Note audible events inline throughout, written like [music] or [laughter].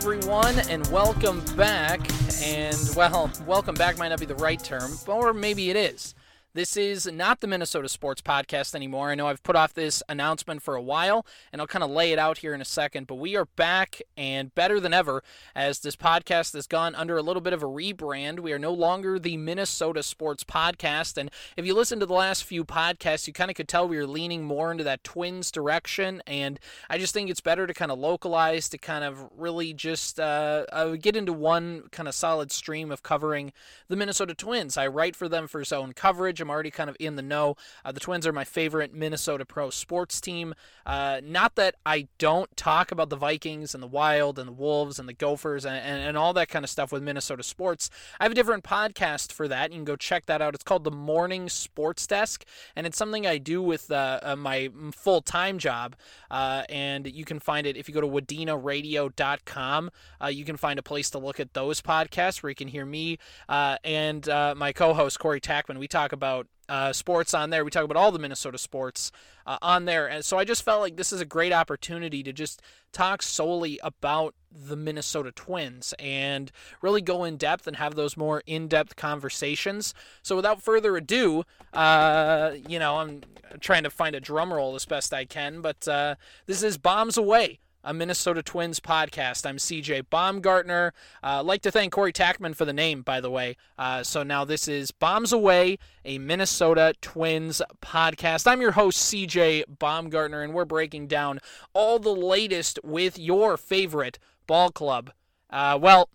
everyone, and welcome back. And, well, welcome back might not be the right term, or maybe it is. This is not the Minnesota Sports Podcast anymore. I know I've put off this announcement for a while, and I'll kind of lay it out here in a second, but we are back and better than ever as this podcast has gone under a little bit of a rebrand. We are no longer the Minnesota Sports Podcast, and if you listen to the last few podcasts, you kind of could tell we were leaning more into that Twins direction, and I just think it's better to kind of localize, to kind of really just uh, uh, get into one kind of solid stream of covering the Minnesota Twins. I write for them for zone coverage. I'm already kind of in the know. Uh, the Twins are my favorite Minnesota pro sports team. Uh, not that I don't talk about the Vikings and the Wild and the Wolves and the Gophers and, and, and all that kind of stuff with Minnesota sports. I have a different podcast for that. You can go check that out. It's called the Morning Sports Desk, and it's something I do with uh, uh my full time job. Uh, and you can find it if you go to wadinaradio.com. Uh, you can find a place to look at those podcasts where you can hear me and my co host, Corey Tackman. We talk about about uh, sports on there. We talk about all the Minnesota sports uh, on there. And so I just felt like this is a great opportunity to just talk solely about the Minnesota Twins and really go in depth and have those more in depth conversations. So without further ado, uh, you know, I'm trying to find a drum roll as best I can, but uh, this is Baum's Away a Minnesota Twins podcast. I'm CJ Baumgartner. Uh, like to thank Corey Tackman for the name, by the way. Uh, so now this is Baum's Away, a Minnesota Twins podcast. I'm your host, CJ Baumgartner, and we're breaking down all the latest with your favorite ball club. Uh, well,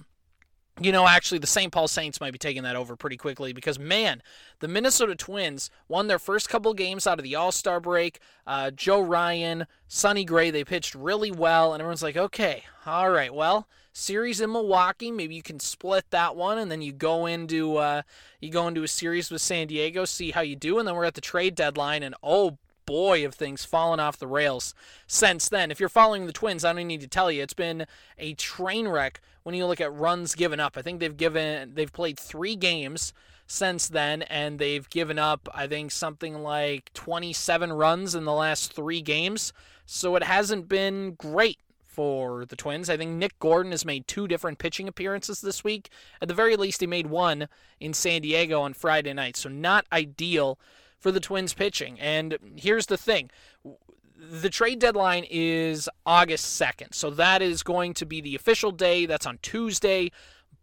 you know, actually, the St. Paul Saints might be taking that over pretty quickly because, man, the Minnesota Twins won their first couple games out of the All Star break. Uh, Joe Ryan, Sonny Gray, they pitched really well, and everyone's like, okay, all right, well, series in Milwaukee, maybe you can split that one, and then you go into uh, you go into a series with San Diego, see how you do, and then we're at the trade deadline, and oh boy, have things fallen off the rails since then. If you're following the Twins, I don't need to tell you, it's been a train wreck when you look at runs given up. I think they've given they've played 3 games since then and they've given up I think something like 27 runs in the last 3 games. So it hasn't been great for the Twins. I think Nick Gordon has made two different pitching appearances this week. At the very least, he made one in San Diego on Friday night. So not ideal for the Twins pitching. And here's the thing the trade deadline is August 2nd. So that is going to be the official day. That's on Tuesday.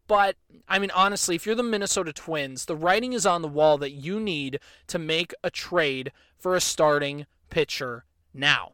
But, I mean, honestly, if you're the Minnesota Twins, the writing is on the wall that you need to make a trade for a starting pitcher now.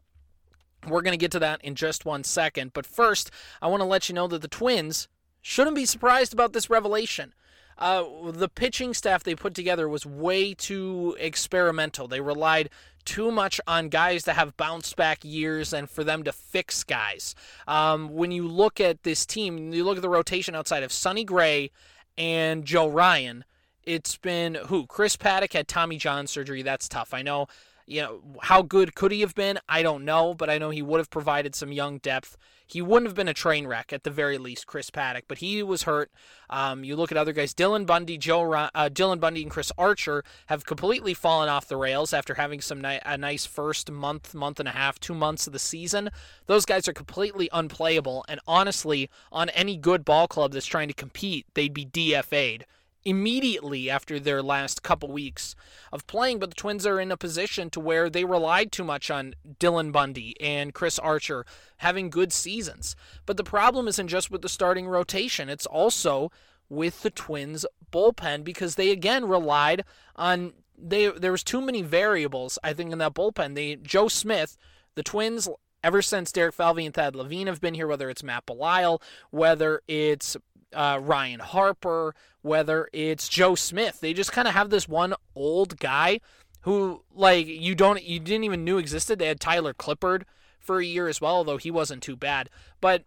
We're going to get to that in just one second. But first, I want to let you know that the Twins shouldn't be surprised about this revelation. Uh, the pitching staff they put together was way too experimental. They relied too much on guys to have bounce back years and for them to fix guys. Um, when you look at this team, you look at the rotation outside of Sonny Gray and Joe Ryan. It's been who? Chris Paddack had Tommy John surgery. That's tough. I know. You know how good could he have been? I don't know, but I know he would have provided some young depth he wouldn't have been a train wreck at the very least, Chris Paddack, but he was hurt. Um, you look at other guys, Dylan Bundy, Joe, uh, Dylan Bundy, and Chris Archer have completely fallen off the rails after having some ni- a nice first month, month and a half, two months of the season. Those guys are completely unplayable, and honestly, on any good ball club that's trying to compete, they'd be DFA'd immediately after their last couple weeks of playing, but the Twins are in a position to where they relied too much on Dylan Bundy and Chris Archer having good seasons. But the problem isn't just with the starting rotation, it's also with the Twins bullpen because they again relied on they there was too many variables I think in that bullpen. They Joe Smith, the Twins ever since Derek Falvey and Thad Levine have been here, whether it's Matt Belisle, whether it's uh, Ryan Harper, whether it's Joe Smith. They just kind of have this one old guy who, like, you don't, you didn't even knew existed. They had Tyler Clippard for a year as well, although he wasn't too bad. But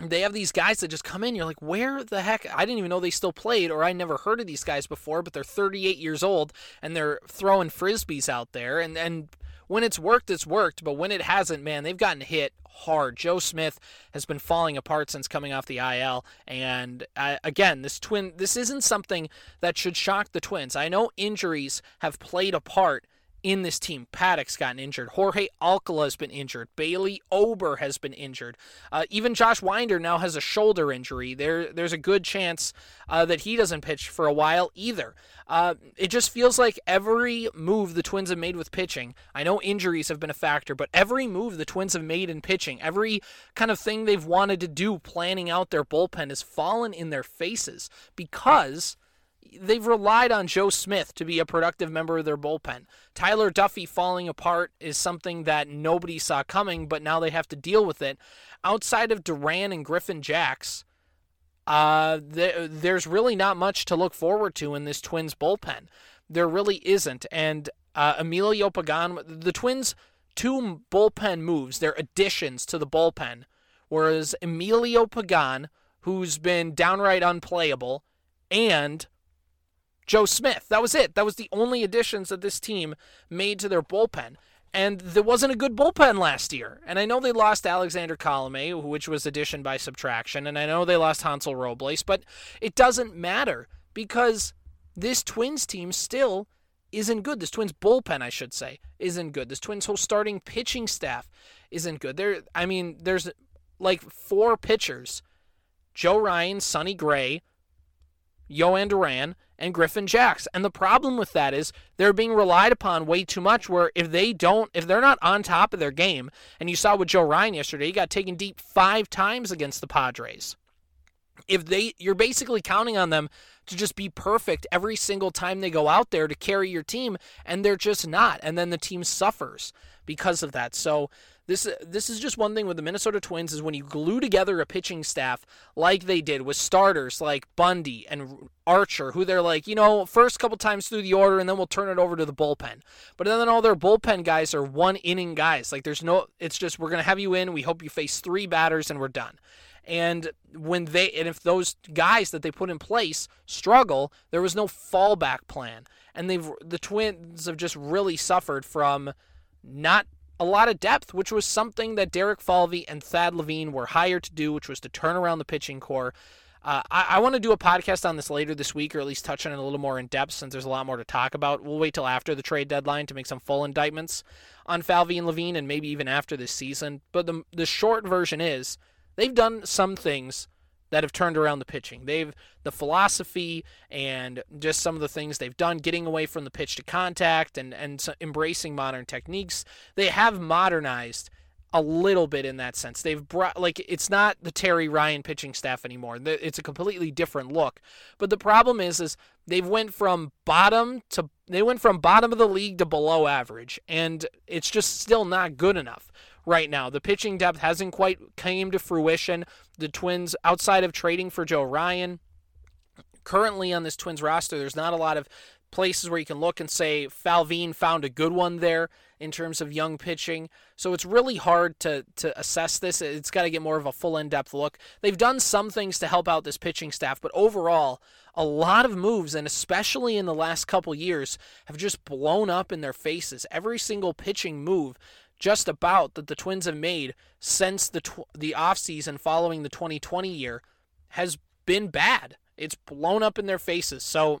they have these guys that just come in. You're like, where the heck? I didn't even know they still played, or I never heard of these guys before. But they're 38 years old and they're throwing frisbees out there, and and when it's worked, it's worked. But when it hasn't, man, they've gotten hit hard. Joe Smith has been falling apart since coming off the IL. And uh, again, this twin, this isn't something that should shock the Twins. I know injuries have played a part in this team. Paddack's gotten injured. Jorge Alcala has been injured. Bailey Ober has been injured. Uh, even Josh Winder now has a shoulder injury. There, there's a good chance uh, that he doesn't pitch for a while either. Uh, it just feels like every move the Twins have made with pitching. I know injuries have been a factor, but every move the Twins have made in pitching, every kind of thing they've wanted to do, planning out their bullpen, has fallen in their faces because they've relied on Joe Smith to be a productive member of their bullpen. Tyler Duffey falling apart is something that nobody saw coming, but now they have to deal with it. Outside of Duran and Griffin Jax, uh, th- there's really not much to look forward to in this Twins bullpen. There really isn't. And uh, Emilio Pagan, the Twins' two bullpen moves, their additions to the bullpen, whereas Emilio Pagan, who's been downright unplayable, and Joe Smith. That was it. That was the only additions that this team made to their bullpen. And there wasn't a good bullpen last year. And I know they lost Alexander Colome, which was addition by subtraction. And I know they lost Hansel Robles, but it doesn't matter because this Twins team still isn't good. This Twins bullpen, I should say, isn't good. This Twins whole starting pitching staff isn't good. There, I mean, there's like four pitchers: Joe Ryan, Sonny Gray, Jhoan Duran, and Griffin Jax. And the problem with that is they're being relied upon way too much where if they don't if they're not on top of their game, and you saw with Joe Ryan yesterday, he got taken deep 5 times against the Padres. If they you're basically counting on them to just be perfect every single time they go out there to carry your team and they're just not and then the team suffers because of that. So this this is just one thing with the Minnesota Twins is when you glue together a pitching staff like they did with starters like Bundy and Archer, who they're like, you know, first couple times through the order and then we'll turn it over to the bullpen. But then all their bullpen guys are one inning guys. Like there's no it's just we're gonna have you in, we hope you face three batters and we're done. And when they and if those guys that they put in place struggle, there was no fallback plan. And they've the twins have just really suffered from not a lot of depth, which was something that Derek Falvey and Thad Levine were hired to do, which was to turn around the pitching core. Uh, I, I want to do a podcast on this later this week, or at least touch on it a little more in depth, since there's a lot more to talk about. We'll wait till after the trade deadline to make some full indictments on Falvey and Levine, and maybe even after this season. But the the short version is they've done some things that have turned around the pitching. They've the philosophy and just some of the things they've done, getting away from the pitch to contact and and embracing modern techniques. They have modernized a little bit in that sense. They've brought like it's not the Terry Ryan pitching staff anymore. It's a completely different look. But the problem is is they've went from bottom to they went from bottom of the league to below average and it's just still not good enough right now. The pitching depth hasn't quite came to fruition. The Twins, outside of trading for Joe Ryan, currently on this Twins roster, there's not a lot of places where you can look and say Falvey found a good one there in terms of young pitching. So it's really hard to to assess this. It's got to get more of a full in-depth look. They've done some things to help out this pitching staff, but overall, a lot of moves and especially in the last couple years have just blown up in their faces. Every single pitching move just about that the Twins have made since the tw- the offseason following the 2020 year has been bad. It's blown up in their faces. So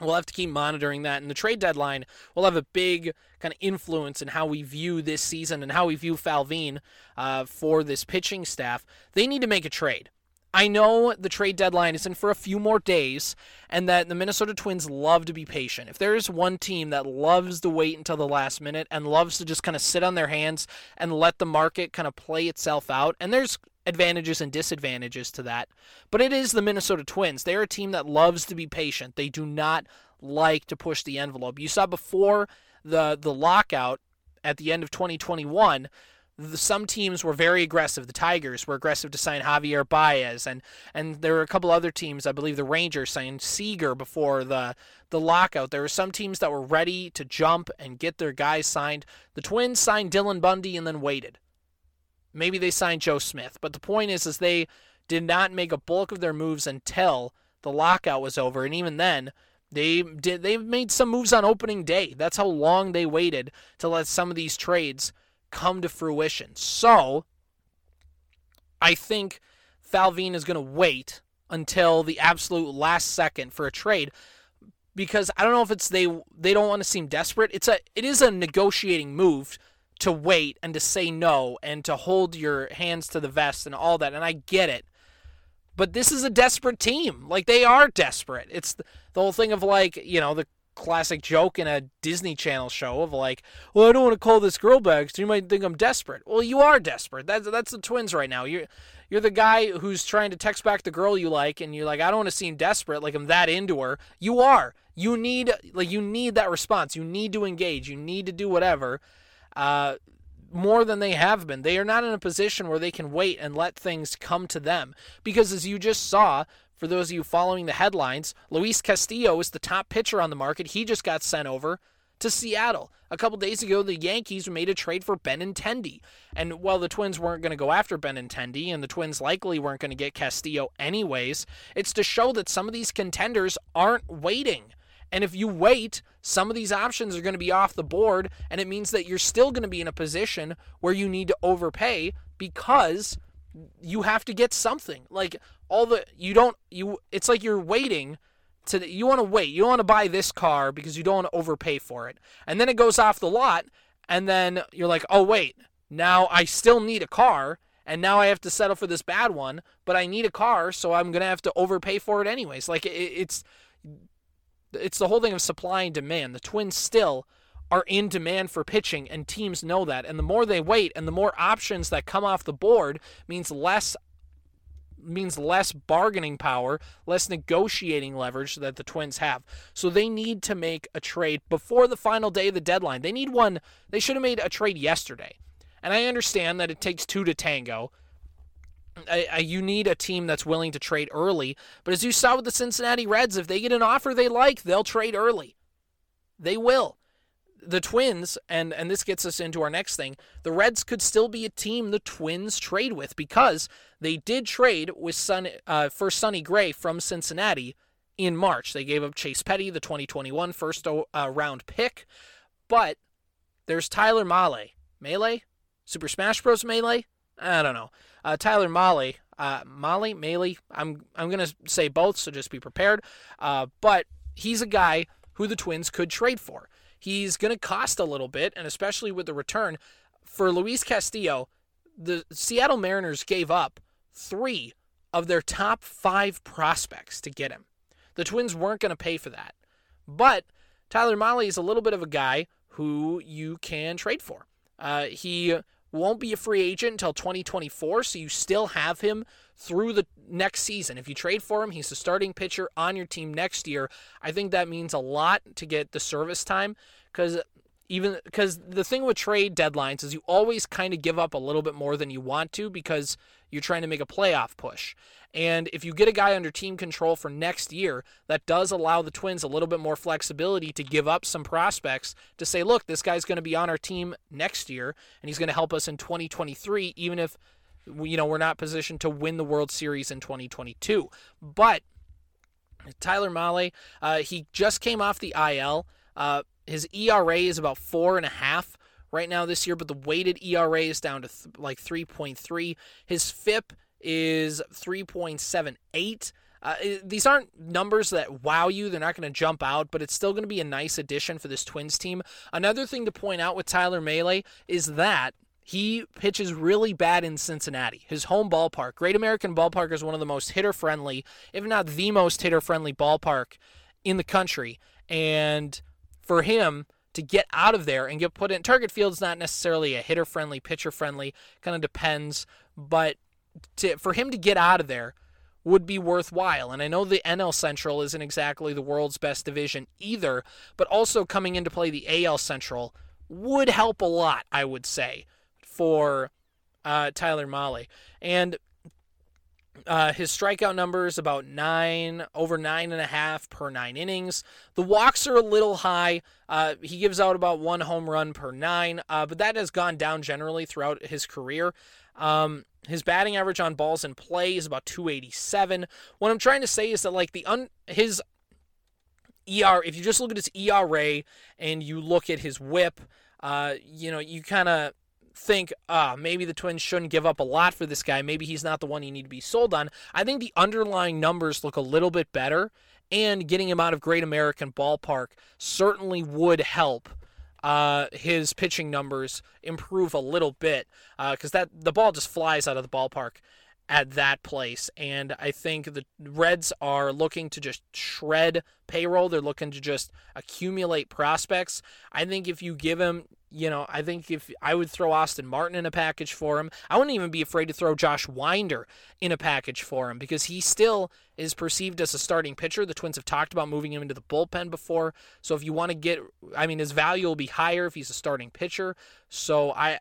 we'll have to keep monitoring that. And the trade deadline will have a big kind of influence in how we view this season and how we view Falvey uh, for this pitching staff. They need to make a trade. I know the trade deadline is in for a few more days, and that the Minnesota Twins love to be patient. If there is one team that loves to wait until the last minute and loves to just kind of sit on their hands and let the market kind of play itself out, and there's advantages and disadvantages to that, but it is the Minnesota Twins. They're a team that loves to be patient. They do not like to push the envelope. You saw before the the lockout at the end of 2021 the, some teams were very aggressive. The Tigers were aggressive to sign Javier Baez, and and there were a couple other teams. I believe the Rangers signed Seager before the the lockout. There were some teams that were ready to jump and get their guys signed. The Twins signed Dylan Bundy and then waited. Maybe they signed Joe Smith, but the point is, is they did not make a bulk of their moves until the lockout was over, and even then. They did. They made some moves on opening day. That's how long they waited to let some of these trades come to fruition. So, I think Falvey is going to wait until the absolute last second for a trade. because I don't know if it's they they don't want to seem desperate. It's a it is a negotiating move to wait and to say no and to hold your hands to the vest and all that and I get it. But this is a desperate team. Like they are desperate. It's the, the whole thing of like, you know, the classic joke in a Disney Channel show of like, well, I don't want to call this girl back because you might think I'm desperate. Well, you are desperate. That's that's the Twins right now. You're you're the guy who's trying to text back the girl you like, and you're like, I don't want to seem desperate, like I'm that into her. You are. You need like you need that response. You need to engage. You need to do whatever. Uh, more than they have been. They are not in a position where they can wait and let things come to them. Because as you just saw, for those of you following the headlines, Luis Castillo is the top pitcher on the market. He just got sent over to Seattle. A couple days ago, the Yankees made a trade for Benintendi. And while the Twins weren't going to go after Benintendi, and the Twins likely weren't going to get Castillo anyways, it's to show that some of these contenders aren't waiting. And if you wait, some of these options are going to be off the board, and it means that you're still going to be in a position where you need to overpay because you have to get something. Like all the you don't you it's like you're waiting to you want to wait. You want to buy this car because you don't want to overpay for it. And then it goes off the lot and then you're like, "Oh wait, now I still need a car." And now I have to settle for this bad one, but I need a car, so I'm gonna have to overpay for it anyways. Like it, it's it's the whole thing of supply and demand. The Twins still are in demand for pitching, and teams know that. And the more they wait, and the more options that come off the board means less means less bargaining power, less negotiating leverage that the Twins have. So they need to make a trade before the final day of the deadline. They need one. They should have made a trade yesterday. And I understand that it takes two to tango. I, I, you need a team that's willing to trade early. But as you saw with the Cincinnati Reds, if they get an offer they like, they'll trade early. They will. The Twins, and, and this gets us into our next thing, the Reds could still be a team the Twins trade with because they did trade with Sun, uh, for Sonny Gray from Cincinnati in March. They gave up Chase Petty, the 2021 first uh, round pick. But there's Tyler Mahle. Melee? Super Smash Bros. Melee? I don't know. Uh, Tyler Mahle, uh, Molly, Maley. I'm I'm gonna say both, so just be prepared. Uh, but he's a guy who the Twins could trade for. He's gonna cost a little bit, and especially with the return for Luis Castillo, the Seattle Mariners gave up three of their top five prospects to get him. The Twins weren't going to pay for that. But Tyler Mahle is a little bit of a guy who you can trade for. Uh, he won't be a free agent until 2024, so you still have him through the next season. If you trade for him, he's the starting pitcher on your team next year. I think that means a lot to get the service time because even because the thing with trade deadlines is you always kind of give up a little bit more than you want to because you're trying to make a playoff push. And if you get a guy under team control for next year, that does allow the Twins a little bit more flexibility to give up some prospects to say, look, this guy's going to be on our team next year and he's going to help us in 2023, even if you know we're not positioned to win the World Series in 2022. But Tyler Mahle, uh, he just came off the IL. Uh, his ERA is about four and a half right now this year, but the weighted ERA is down to th- like 3.3. His FIP is 3.78. Uh, these aren't numbers that wow you. They're not going to jump out, but it's still going to be a nice addition for this Twins team. Another thing to point out with Tyler Mahle is that he pitches really bad in Cincinnati, his home ballpark. Great American Ballpark is one of the most hitter friendly, if not the most hitter friendly ballpark in the country. And for him to get out of there and get put in Target Field's not necessarily a hitter friendly, pitcher friendly, kind of depends, but to, for him to get out of there would be worthwhile. And I know the NL Central isn't exactly the world's best division either, but also coming into play the AL Central would help a lot, I would say, for uh, Tyler Mahle. And uh, his strikeout number is about nine, over nine and a half per nine innings. The walks are a little high. Uh, he gives out about one home run per nine, uh, but that has gone down generally throughout his career. Um, his batting average on balls in play is about 287. What I'm trying to say is that like the un his ER, if you just look at his ERA and you look at his WHIP, uh, you know, you kind of think, ah, maybe the Twins shouldn't give up a lot for this guy. Maybe he's not the one you need to be sold on. I think the underlying numbers look a little bit better. and getting him out of Great American Ballpark certainly would help uh, his pitching numbers improve a little bit because uh, that the ball just flies out of the ballpark at that place. And I think the Reds are looking to just shred payroll. They're looking to just accumulate prospects. I think if you give him you know, I think if I would throw Austin Martin in a package for him, I wouldn't even be afraid to throw Josh Winder in a package for him because he still is perceived as a starting pitcher. The Twins have talked about moving him into the bullpen before. So if you want to get, I mean, his value will be higher if he's a starting pitcher. So I,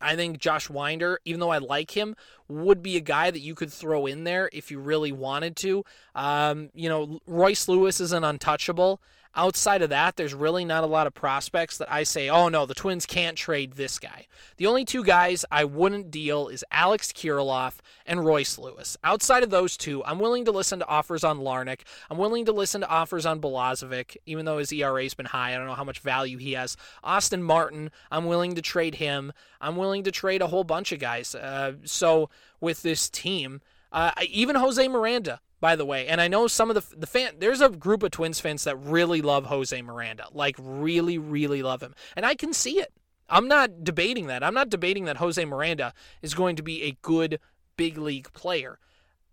I think Josh Winder, even though I like him, would be a guy that you could throw in there if you really wanted to. Um, you know, Royce Lewis is an untouchable. Outside of that, there's really not a lot of prospects that I say, oh no, the Twins can't trade this guy. The only two guys I wouldn't deal is Alex Kirilloff and Royce Lewis. Outside of those two, I'm willing to listen to offers on Larnach. I'm willing to listen to offers on Balazovic, even though his ERA's been high. I don't know how much value he has. Austin Martin, I'm willing to trade him. I'm willing to trade a whole bunch of guys. Uh, so with this team, uh, even Jose Miranda, by the way. And I know some of the the fan there's a group of Twins fans that really love Jose Miranda, like really really love him. And I can see it. I'm not debating that. I'm not debating that Jose Miranda is going to be a good big league player.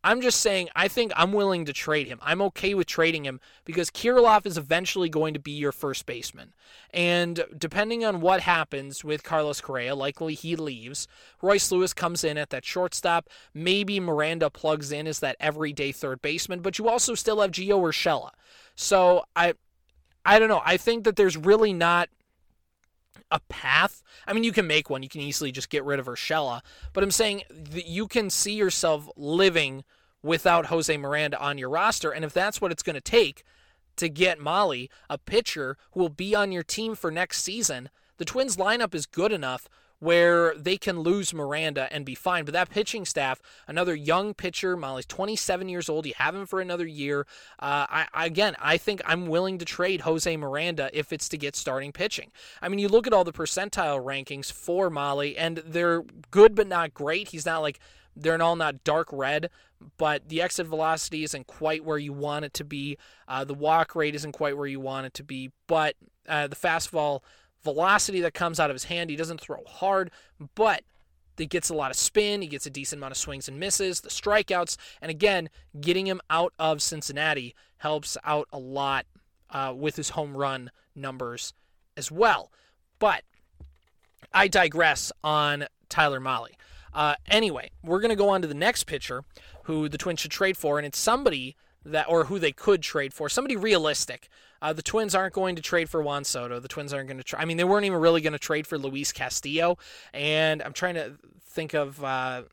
I'm just saying, I think I'm willing to trade him. I'm okay with trading him because Kirilloff is eventually going to be your first baseman. And depending on what happens with Carlos Correa, likely he leaves. Royce Lewis comes in at that shortstop. Maybe Miranda plugs in as that everyday third baseman, but you also still have Gio Urshela. So I, I don't know. I think that there's really not a path. I mean, you can make one. You can easily just get rid of Urshela. But I'm saying that you can see yourself living without Jose Miranda on your roster. And if that's what it's going to take to get Mahle, a pitcher who will be on your team for next season, the Twins lineup is good enough where they can lose Miranda and be fine. But that pitching staff, another young pitcher, Mahle's 27 years old. You have him for another year. Uh, I, again, I think I'm willing to trade Jose Miranda if it's to get starting pitching. I mean, you look at all the percentile rankings for Mahle, and they're good but not great. He's not like they're all not dark red, but the exit velocity isn't quite where you want it to be. Uh, the walk rate isn't quite where you want it to be, but uh, the fastball velocity that comes out of his hand, he doesn't throw hard, but he gets a lot of spin. He gets a decent amount of swings and misses, the strikeouts, and again, getting him out of Cincinnati helps out a lot uh, with his home run numbers as well. But I digress on Tyler Mahle. Uh, anyway, we're going to go on to the next pitcher who the Twins should trade for, and it's somebody that, or who they could trade for, somebody realistic. Uh, the Twins aren't going to trade for Juan Soto. The Twins aren't going to try. I mean, they weren't even really going to trade for Luis Castillo. And I'm trying to think of. Uh,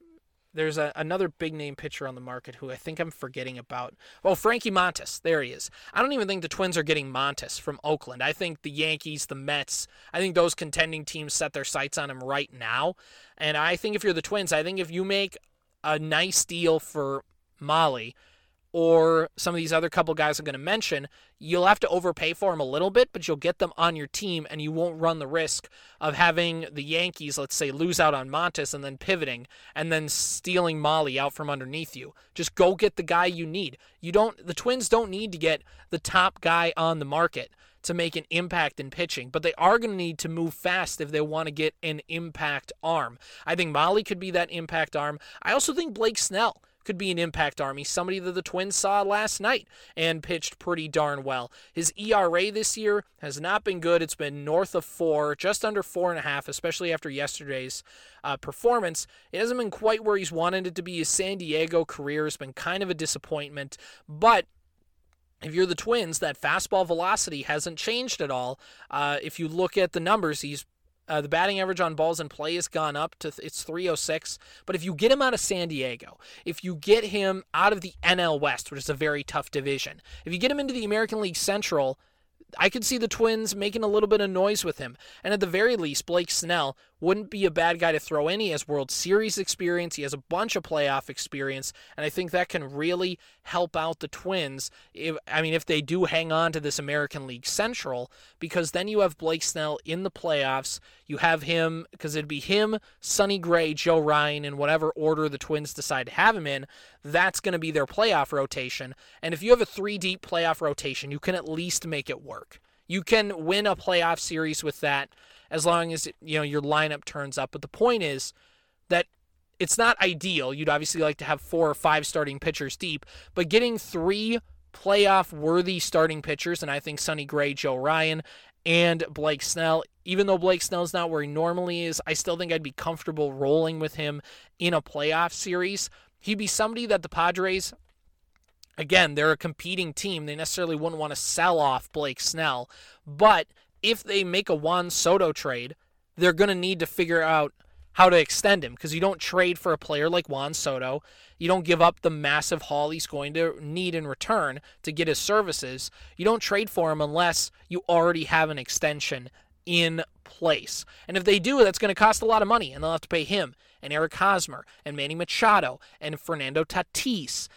there's a, another big name pitcher on the market who I think I'm forgetting about. Oh, Frankie Montas. There he is. I don't even think the Twins are getting Montas from Oakland. I think the Yankees, the Mets, I think those contending teams set their sights on him right now. And I think if you're the Twins, I think if you make a nice deal for Mahle, or some of these other couple guys I'm going to mention, you'll have to overpay for them a little bit, but you'll get them on your team and you won't run the risk of having the Yankees, let's say, lose out on Montas and then pivoting and then stealing Mahle out from underneath you. Just go get the guy you need. You don't the Twins don't need to get the top guy on the market to make an impact in pitching, but they are going to need to move fast if they want to get an impact arm. I think Mahle could be that impact arm. I also think Blake Snell could be an impact army, somebody that the Twins saw last night and pitched pretty darn well. His ERA this year has not been good. It's been north of four, just under four and a half, especially after yesterday's uh, performance. It hasn't been quite where he's wanted it to be. His San Diego career has been kind of a disappointment, but if you're the Twins, that fastball velocity hasn't changed at all. Uh, if you look at the numbers, he's uh, the batting average on balls in play has gone up to th- it's 306. But if you get him out of San Diego, if you get him out of the NL West, which is a very tough division, if you get him into the American League Central, I could see the Twins making a little bit of noise with him. And at the very least, Blake Snell wouldn't be a bad guy to throw in. He has World Series experience, he has a bunch of playoff experience, and I think that can really help out the Twins. If, I mean, if they do hang on to this American League Central, because then you have Blake Snell in the playoffs. You have him, because it'd be him, Sonny Gray, Joe Ryan, in whatever order the Twins decide to have him in. That's going to be their playoff rotation. And if you have a three deep playoff rotation, you can at least make it work. You can win a playoff series with that as long as you know your lineup turns up. But the point is that it's not ideal. You'd obviously like to have four or five starting pitchers deep, but getting three playoff worthy starting pitchers, and I think Sonny Gray, Joe Ryan, and Blake Snell. Even though Blake Snell's not where he normally is, I still think I'd be comfortable rolling with him in a playoff series. He'd be somebody that the Padres, again, they're a competing team. They necessarily wouldn't want to sell off Blake Snell, but if they make a Juan Soto trade, they're going to need to figure out how to extend him because you don't trade for a player like Juan Soto. You don't give up the massive haul he's going to need in return to get his services. You don't trade for him unless you already have an extension in place. And if they do, that's going to cost a lot of money, and they'll have to pay him and Eric Hosmer and Manny Machado and Fernando Tatis.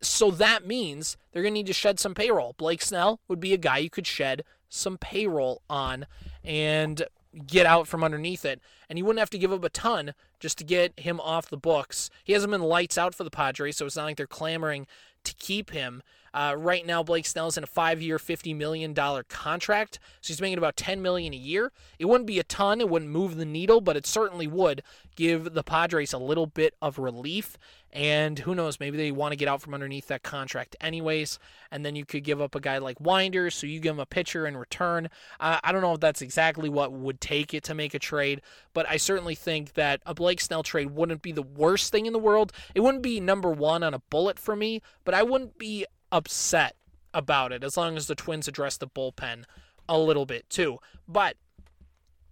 So that means they're going to need to shed some payroll. Blake Snell would be a guy you could shed some payroll on and get out from underneath it. And you wouldn't have to give up a ton just to get him off the books. He hasn't been lights out for the Padres, so it's not like they're clamoring to keep him. Uh, right now, Blake Snell's in a five-year, fifty million dollar contract, so he's making about ten million a year. It wouldn't be a ton; it wouldn't move the needle, but it certainly would give the Padres a little bit of relief. And who knows, maybe they want to get out from underneath that contract anyways. And then you could give up a guy like Winder, so you give him a pitcher in return. Uh, I don't know if that's exactly what would take it to make a trade, but I certainly think that a Blake Snell trade wouldn't be the worst thing in the world. It wouldn't be number one on a bullet for me, but I wouldn't be upset about it as long as the Twins address the bullpen a little bit too. But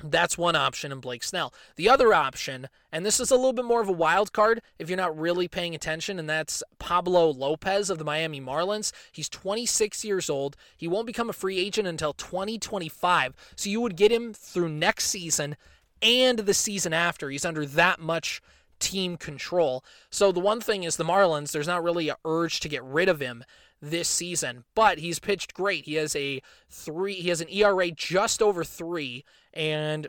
that's one option in Blake Snell. The other option, and this is a little bit more of a wild card if you're not really paying attention, and that's Pablo Lopez of the Miami Marlins. He's 26 years old. He won't become a free agent until 2025. So you would get him through next season and the season after. He's under that much team control. So the one thing is the Marlins, there's not really a urge to get rid of him this season, but he's pitched great. He has a three, he has an ERA just over three, and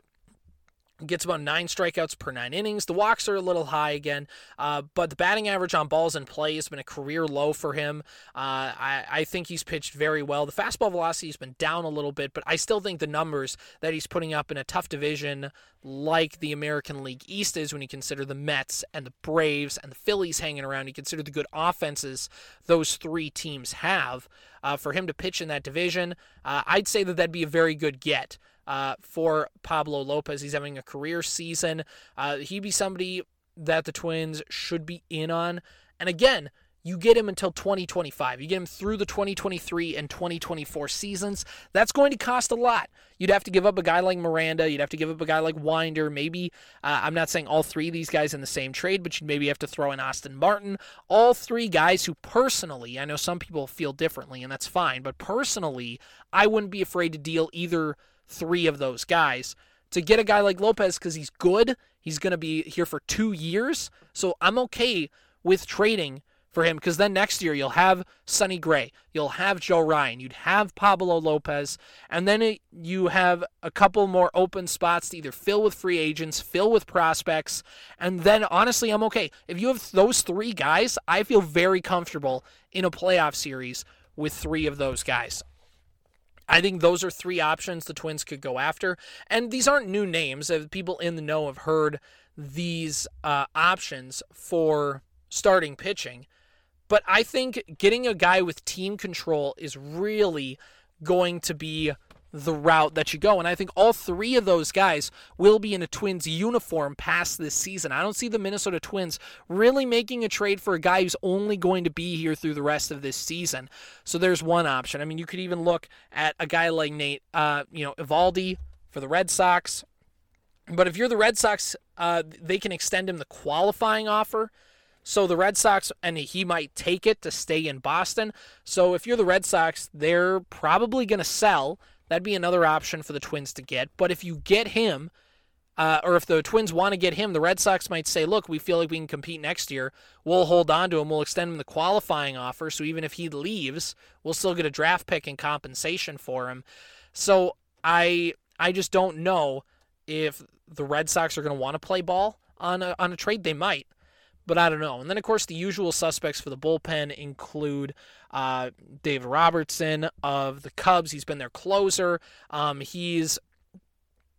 gets about nine strikeouts per nine innings. The walks are a little high again, uh, but the batting average on balls in play has been a career low for him. Uh, I, I, think he's pitched very well. The fastball velocity has been down a little bit, but I still think the numbers that he's putting up in a tough division like the American League East is when you consider the Mets and the Braves and the Phillies hanging around, you consider the good offenses those three teams have. Uh, for him to pitch in that division, uh, I'd say that that'd be a very good get uh, for Pablo Lopez. He's having a career season. Uh, he'd be somebody that the Twins should be in on. And again, you get him until 2025. You get him through the 2023 and 2024 seasons. That's going to cost a lot. You'd have to give up a guy like Miranda. You'd have to give up a guy like Winder. Maybe, uh, I'm not saying all three of these guys in the same trade, but you'd maybe have to throw in Austin Martin. All three guys who personally, I know some people feel differently, and that's fine, but personally, I wouldn't be afraid to deal either three of those guys. To get a guy like Lopez because he's good, he's going to be here for two years. So I'm okay with trading for him because then next year you'll have Sonny Gray, you'll have Joe Ryan, you'd have Pablo Lopez, and then it, you have a couple more open spots to either fill with free agents, fill with prospects, and then honestly, I'm okay. If you have those three guys, I feel very comfortable in a playoff series with three of those guys. I think those are three options the Twins could go after. And these aren't new names. People in the know have heard these uh, options for starting pitching. But I think getting a guy with team control is really going to be the route that you go. And I think all three of those guys will be in a Twins uniform past this season. I don't see the Minnesota Twins really making a trade for a guy who's only going to be here through the rest of this season. So there's one option. I mean, you could even look at a guy like Nate, uh, you know, Eovaldi for the Red Sox. But if you're the Red Sox, uh, they can extend him the qualifying offer. So the Red Sox, and he might take it to stay in Boston. So if you're the Red Sox, they're probably going to sell That'd be another option for the Twins to get. But if you get him, uh, or if the Twins want to get him, the Red Sox might say, look, we feel like we can compete next year. We'll hold on to him. We'll extend him the qualifying offer. So even if he leaves, we'll still get a draft pick and compensation for him. So I I just don't know if the Red Sox are going to want to play ball on a, on a trade. They might, but I don't know. And then, of course, the usual suspects for the bullpen include uh, Robertson of the Cubs. He's been their closer. Um, he's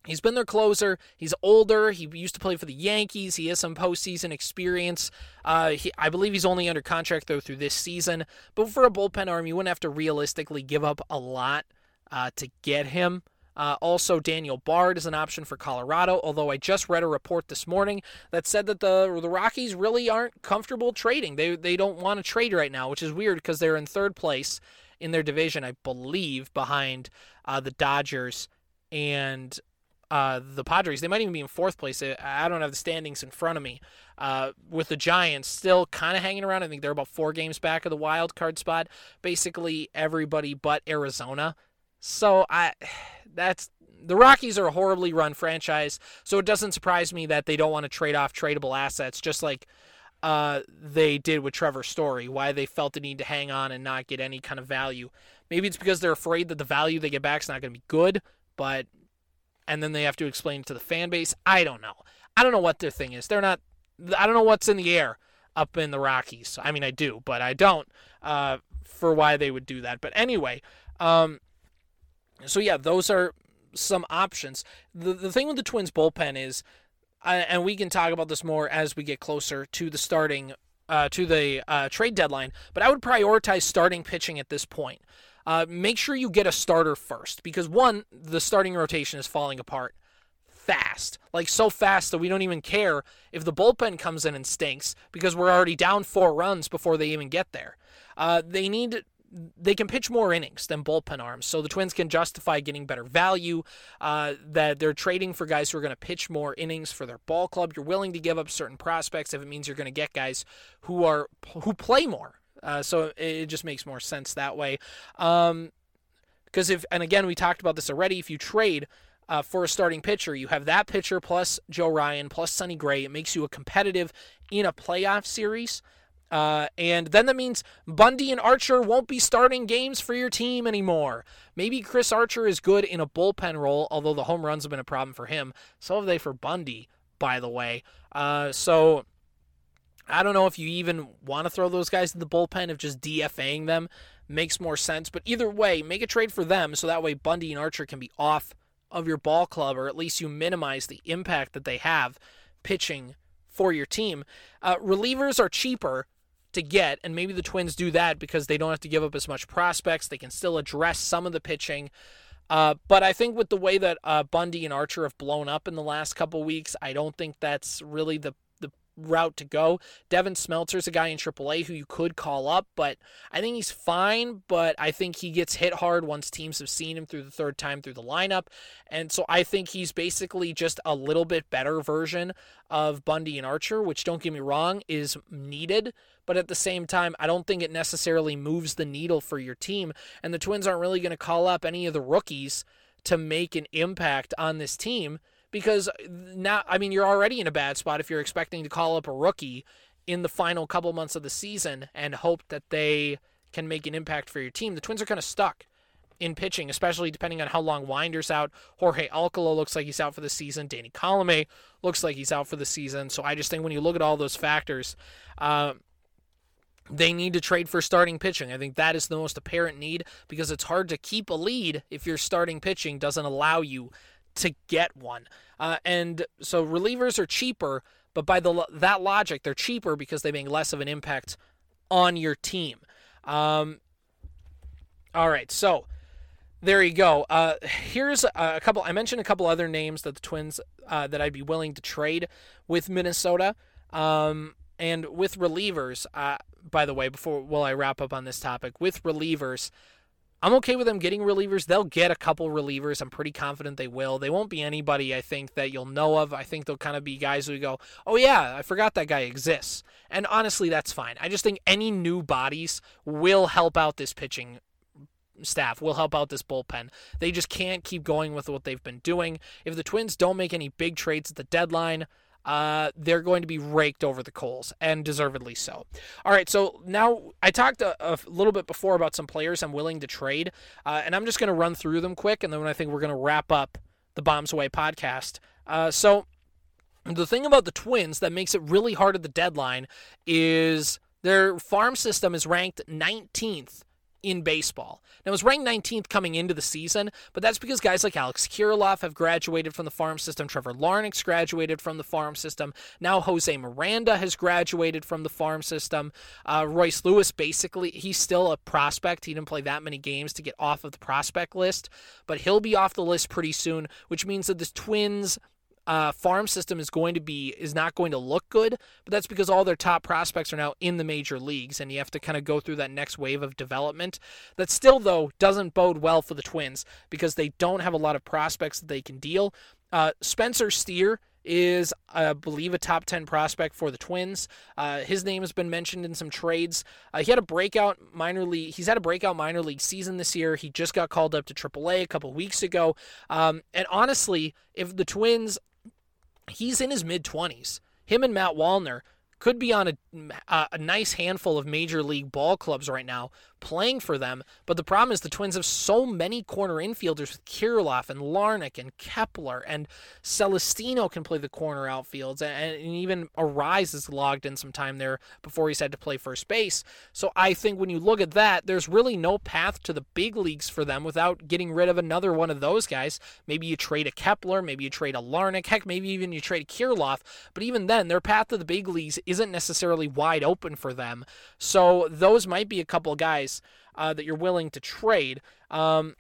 He's been their closer. He's older. He used to play for the Yankees. He has some postseason experience. Uh, he, I believe he's only under contract though through this season. But for a bullpen arm, you wouldn't have to realistically give up a lot uh, to get him. Uh, also, Daniel Bard is an option for Colorado, although I just read a report this morning that said that the the Rockies really aren't comfortable trading. They they don't want to trade right now, which is weird because they're in third place in their division, I believe, behind uh, the Dodgers and uh, the Padres. They might even be in fourth place. I don't have the standings in front of me. Uh, with the Giants still kind of hanging around. I think they're about four games back of the wild card spot. Basically, everybody but Arizona. So I that's the Rockies are a horribly run franchise, so it doesn't surprise me that they don't want to trade off tradable assets, just like uh, they did with Trevor Story. Why they felt the need to hang on and not get any kind of value. Maybe it's because they're afraid that the value they get back is not going to be good, but and then they have to explain it to the fan base. I don't know. I don't know what their thing is. They're not. I don't know what's in the air up in the Rockies. I mean, I do, but I don't uh, for why they would do that. But anyway, um, so yeah, those are some options. The the thing with the Twins bullpen is, and we can talk about this more as we get closer to the starting uh, to the uh, trade deadline. But I would prioritize starting pitching at this point. Uh, make sure you get a starter first because one, the starting rotation is falling apart fast, like so fast that we don't even care if the bullpen comes in and stinks because we're already down four runs before they even get there. Uh, they need they can pitch more innings than bullpen arms, so the Twins can justify getting better value. Uh, that they're trading for guys who are going to pitch more innings for their ball club. You're willing to give up certain prospects if it means you're going to get guys who are who play more. Uh, so it just makes more sense that way. Um, because if and again we talked about this already, if you trade uh, for a starting pitcher, you have that pitcher plus Joe Ryan plus Sonny Gray. It makes you a competitive in a playoff series. Uh, and then that means Bundy and Archer won't be starting games for your team anymore. Maybe Chris Archer is good in a bullpen role, although the home runs have been a problem for him. So have they for Bundy, by the way. Uh, so I don't know if you even want to throw those guys in the bullpen if just DFAing them makes more sense. But either way, make a trade for them so that way Bundy and Archer can be off of your ball club, or at least you minimize the impact that they have pitching for your team. Uh, relievers are cheaper to get, and maybe the Twins do that because they don't have to give up as much prospects. They can still address some of the pitching. Uh, but I think with the way that uh, Bundy and Archer have blown up in the last couple weeks, I don't think that's really the route to go. Devin Smeltzer's a guy in AAA who you could call up, but I think he's fine. But I think he gets hit hard once teams have seen him through the third time through the lineup. And so I think he's basically just a little bit better version of Bundy and Archer, which don't get me wrong, is needed. But at the same time, I don't think it necessarily moves the needle for your team. And the Twins aren't really going to call up any of the rookies to make an impact on this team because now I mean you're already in a bad spot if you're expecting to call up a rookie in the final couple months of the season and hope that they can make an impact for your team. The Twins are kind of stuck in pitching, especially depending on how long Winder's out. Jorge Alcala looks like he's out for the season. Danny Coulombe looks like he's out for the season. So I just think when you look at all those factors, uh, they need to trade for starting pitching. I think that is the most apparent need because it's hard to keep a lead if your starting pitching doesn't allow you to get one. Uh, and so relievers are cheaper, but by the that logic, they're cheaper because they make less of an impact on your team. Um, all right, so there you go. Uh, here's a, couple. I mentioned a couple other names that the Twins uh, that I'd be willing to trade with Minnesota. Um, and with relievers, uh, by the way, before while I wrap up on this topic, with relievers, I'm okay with them getting relievers. They'll get a couple relievers. I'm pretty confident they will. They won't be anybody I think that you'll know of. I think they'll kind of be guys who go, "Oh yeah, I forgot that guy exists." And honestly, that's fine. I just think any new bodies will help out this pitching staff will help out this bullpen. They just can't keep going with what they've been doing. If the Twins don't make any big trades at the deadline, uh, they're going to be raked over the coals, and deservedly so. All right, so now I talked a, a little bit before about some players I'm willing to trade, uh, and I'm just going to run through them quick, and then I think we're going to wrap up the Baum's Away podcast. Uh, so the thing about the Twins that makes it really hard at the deadline is their farm system is ranked 19th in baseball. Now, it was ranked 19th coming into the season, but that's because guys like Alex Kirilloff have graduated from the farm system. Trevor Larnach's graduated from the farm system. Now, Jose Miranda has graduated from the farm system. Uh, Royce Lewis, basically, he's still a prospect. He didn't play that many games to get off of the prospect list, but he'll be off the list pretty soon, which means that the Twins uh, farm system is going to be is not going to look good, but that's because all their top prospects are now in the major leagues, and you have to kind of go through that next wave of development. That still though doesn't bode well for the Twins because they don't have a lot of prospects that they can deal. Uh, Spencer Steer is, I believe, a top 10 prospect for the Twins. Uh, his name has been mentioned in some trades. Uh, he had a breakout minor league. He's had a breakout minor league season this year. He just got called up to AAA a couple weeks ago. Um, and honestly, if the Twins he's in his mid 20s. Him and Matt Wallner could be on a, a nice handful of major league ball clubs right now playing for them. But the problem is the Twins have so many corner infielders with Kirilloff and Larnach and Kepler and Celestino can play the corner outfields and, and even Arraez is logged in some time there before he's had to play first base. So I think when you look at that, there's really no path to the big leagues for them without getting rid of another one of those guys. Maybe you trade a Kepler, maybe you trade a Larnach, heck, maybe even you trade a Kirilloff. But even then, their path to the big leagues isn't necessarily wide open for them. So those might be a couple guys uh, that you're willing to trade. Um,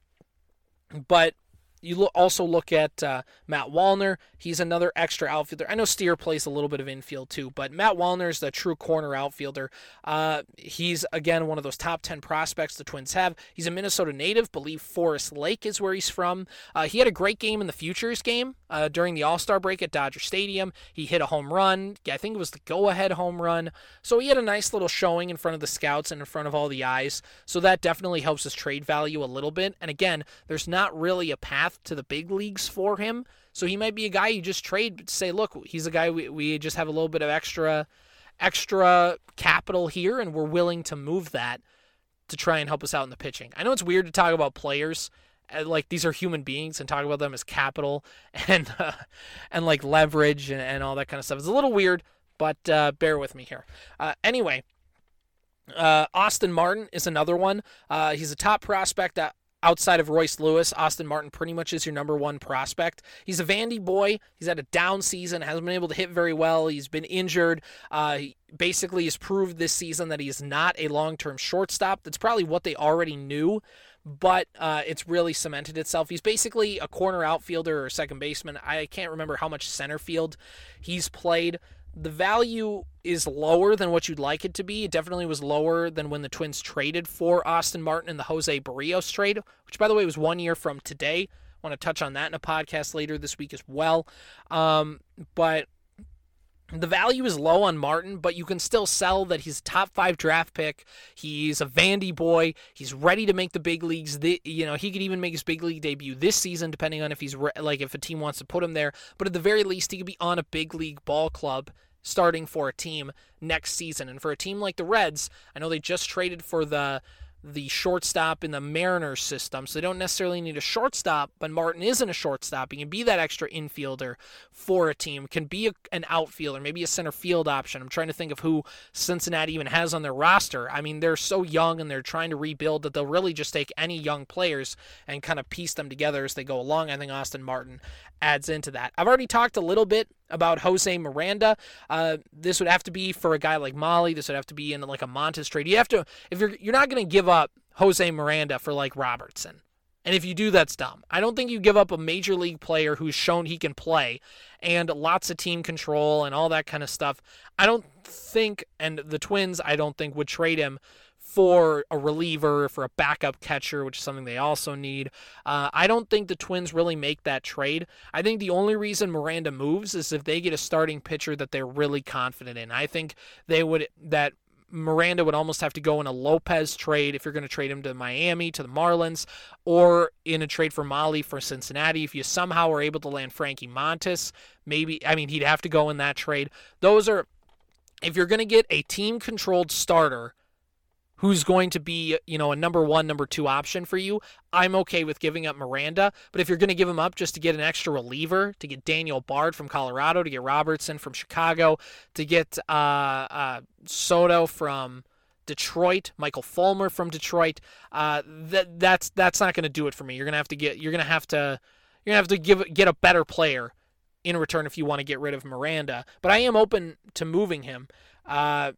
but you lo- also look at uh, Matt Wallner. He's another extra outfielder. I know Steer plays a little bit of infield too, but Matt Wallner is the true corner outfielder. Uh, he's again one of those top ten prospects the Twins have. He's a Minnesota native. Believe Forest Lake is where he's from. Uh, he had a great game in the Futures game uh, during the All Star break at Dodger Stadium. He hit a home run. I think it was the go-ahead home run. So he had a nice little showing in front of the scouts and in front of all the eyes. So that definitely helps his trade value a little bit. And again, there's not really a path path to the big leagues for him. So he might be a guy you just trade say, look, he's a guy we, we just have a little bit of extra extra capital here and we're willing to move that to try and help us out in the pitching. I know it's weird to talk about players uh, like these are human beings and talk about them as capital [laughs] and uh, and like leverage and, and all that kind of stuff. It's a little weird, but uh, bear with me here. Uh, anyway, uh, Austin Martin is another one. Uh, he's a top prospect outside of Royce Lewis, Austin Martin pretty much is your number one prospect. He's a Vandy boy. He's had a down season, hasn't been able to hit very well. He's been injured. Uh, he basically has proved this season that he is not a long term shortstop. That's probably what they already knew, but uh, it's really cemented itself. He's basically a corner outfielder or second baseman. I can't remember how much center field he's played the value is lower than what you'd like it to be. It definitely was lower than when the Twins traded for Austin Martin in the Jose Berrios trade, which, by the way, was one year from today. I want to touch on that in a podcast later this week as well. Um, but the value is low on Martin, but you can still sell that he's a top five draft pick. He's a Vandy boy. He's ready to make the big leagues. The, you know, he could even make his big league debut this season, depending on if he's re- like if a team wants to put him there. But at the very least, he could be on a big league ball club starting for a team next season. And for a team like the Reds, I know they just traded for the the shortstop in the Mariners system. So they don't necessarily need a shortstop, but Martin isn't a shortstop. He can be that extra infielder for a team, can be a, an outfielder, maybe a center field option. I'm trying to think of who Cincinnati even has on their roster. I mean, they're so young and they're trying to rebuild that they'll really just take any young players and kind of piece them together as they go along. I think Austin Martin adds into that. I've already talked a little bit about Jose Miranda. Uh, this would have to be for a guy like Mahle. This would have to be in like a Montas trade. You have to if you're you're not going to give up Jose Miranda for like Robertson. And if you do, that's dumb. I don't think you give up a major league player who's shown he can play and lots of team control and all that kind of stuff. I don't think, and the Twins, I don't think, would trade him for a reliever, for a backup catcher, which is something they also need. Uh, I don't think the Twins really make that trade. I think the only reason Miranda moves is if they get a starting pitcher that they're really confident in. I think they would that Miranda would almost have to go in a Lopez trade if you're going to trade him to Miami, to the Marlins, or in a trade for Mahle for Cincinnati. If you somehow are able to land Frankie Montas, maybe, I mean, he'd have to go in that trade. Those are, if you're going to get a team controlled starter who's going to be, you know, a number one, number two option for you, I'm okay with giving up Miranda. But if you're going to give him up just to get an extra reliever, to get Daniel Bard from Colorado, to get Robertson from Chicago, to get uh, uh, Soto from Detroit, Michael Fulmer from Detroit, uh, that that's that's not going to do it for me. You're going to have to get you're going to have to you're going to have to give get a better player in return if you want to get rid of Miranda. But I am open to moving him. Uh,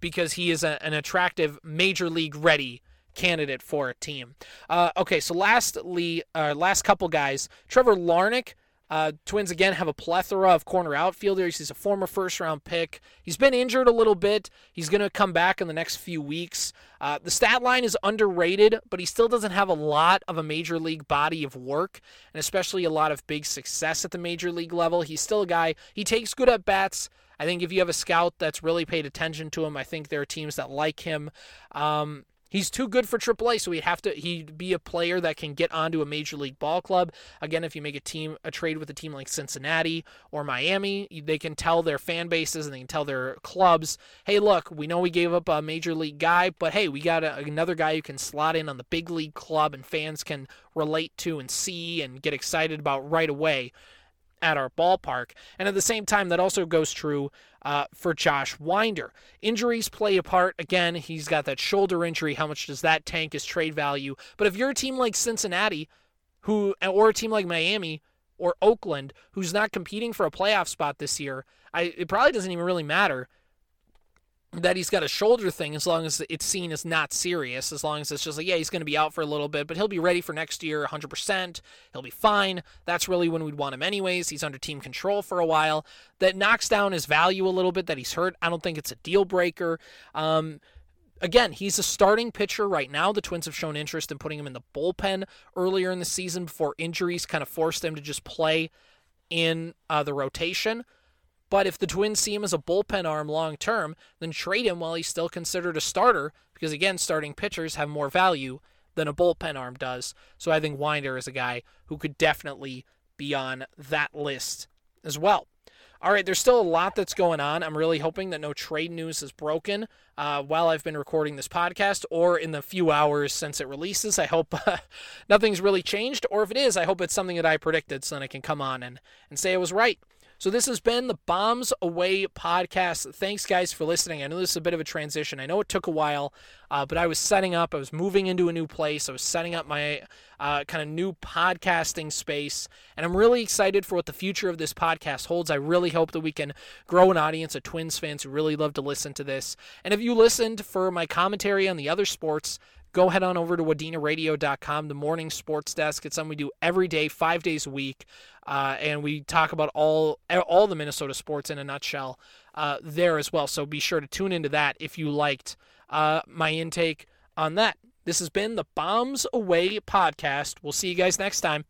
because he is a, an attractive major league ready candidate for a team. Uh, okay, so lastly, uh, last couple guys, Trevor Larnach. Uh, Twins again have a plethora of corner outfielders. He's a former first round pick. He's been injured a little bit. He's going to come back in the next few weeks. Uh, the stat line is underrated, but he still doesn't have a lot of a major league body of work, and especially a lot of big success at the major league level. He's still a guy, he takes good at bats. I think if you have a scout that's really paid attention to him, I think there are teams that like him. Um, He's too good for AAA, so he'd have to he'd be a player that can get onto a major league ball club. Again, if you make a team a trade with a team like Cincinnati or Miami, they can tell their fan bases and they can tell their clubs, "Hey, look, we know we gave up a major league guy, but hey, we got a, another guy who can slot in on the big league club and fans can relate to and see and get excited about right away." At our ballpark. And at the same time, that also goes true uh, for Josh Winder. Injuries play a part. Again, he's got that shoulder injury. How much does that tank his trade value? But if you're a team like Cincinnati, who or a team like Miami or Oakland, who's not competing for a playoff spot this year, I, it probably doesn't even really matter that he's got a shoulder thing as long as it's seen as not serious, as long as it's just like, yeah, he's going to be out for a little bit, but he'll be ready for next year 100%. He'll be fine. That's really when we'd want him, anyways. He's under team control for a while. That knocks down his value a little bit that he's hurt. I don't think it's a deal breaker. Um, again, he's a starting pitcher right now. The Twins have shown interest in putting him in the bullpen earlier in the season before injuries kind of forced him to just play in uh, the rotation. But if the Twins see him as a bullpen arm long term, then trade him while he's still considered a starter, because again, starting pitchers have more value than a bullpen arm does. So I think Winder is a guy who could definitely be on that list as well. All right, there's still a lot that's going on. I'm really hoping that no trade news is broken uh, while I've been recording this podcast or in the few hours since it releases. I hope uh, [laughs] nothing's really changed, or if it is, I hope it's something that I predicted so that I can come on and, and say I was right. So this has been the Baum's Away podcast. Thanks, guys, for listening. I know this is a bit of a transition. I know it took a while, uh, but I was setting up. I was moving into a new place. I was setting up my uh, kind of new podcasting space, and I'm really excited for what the future of this podcast holds. I really hope that we can grow an audience of Twins fans who really love to listen to this. And if you listened for my commentary on the other sports, go head on over to wadinaradio.com, the morning sports desk. It's something we do every day, five days a week, uh, and we talk about all all the Minnesota sports in a nutshell uh, there as well. So be sure to tune into that if you liked uh, my intake on that. This has been the Baum's Away podcast. We'll see you guys next time.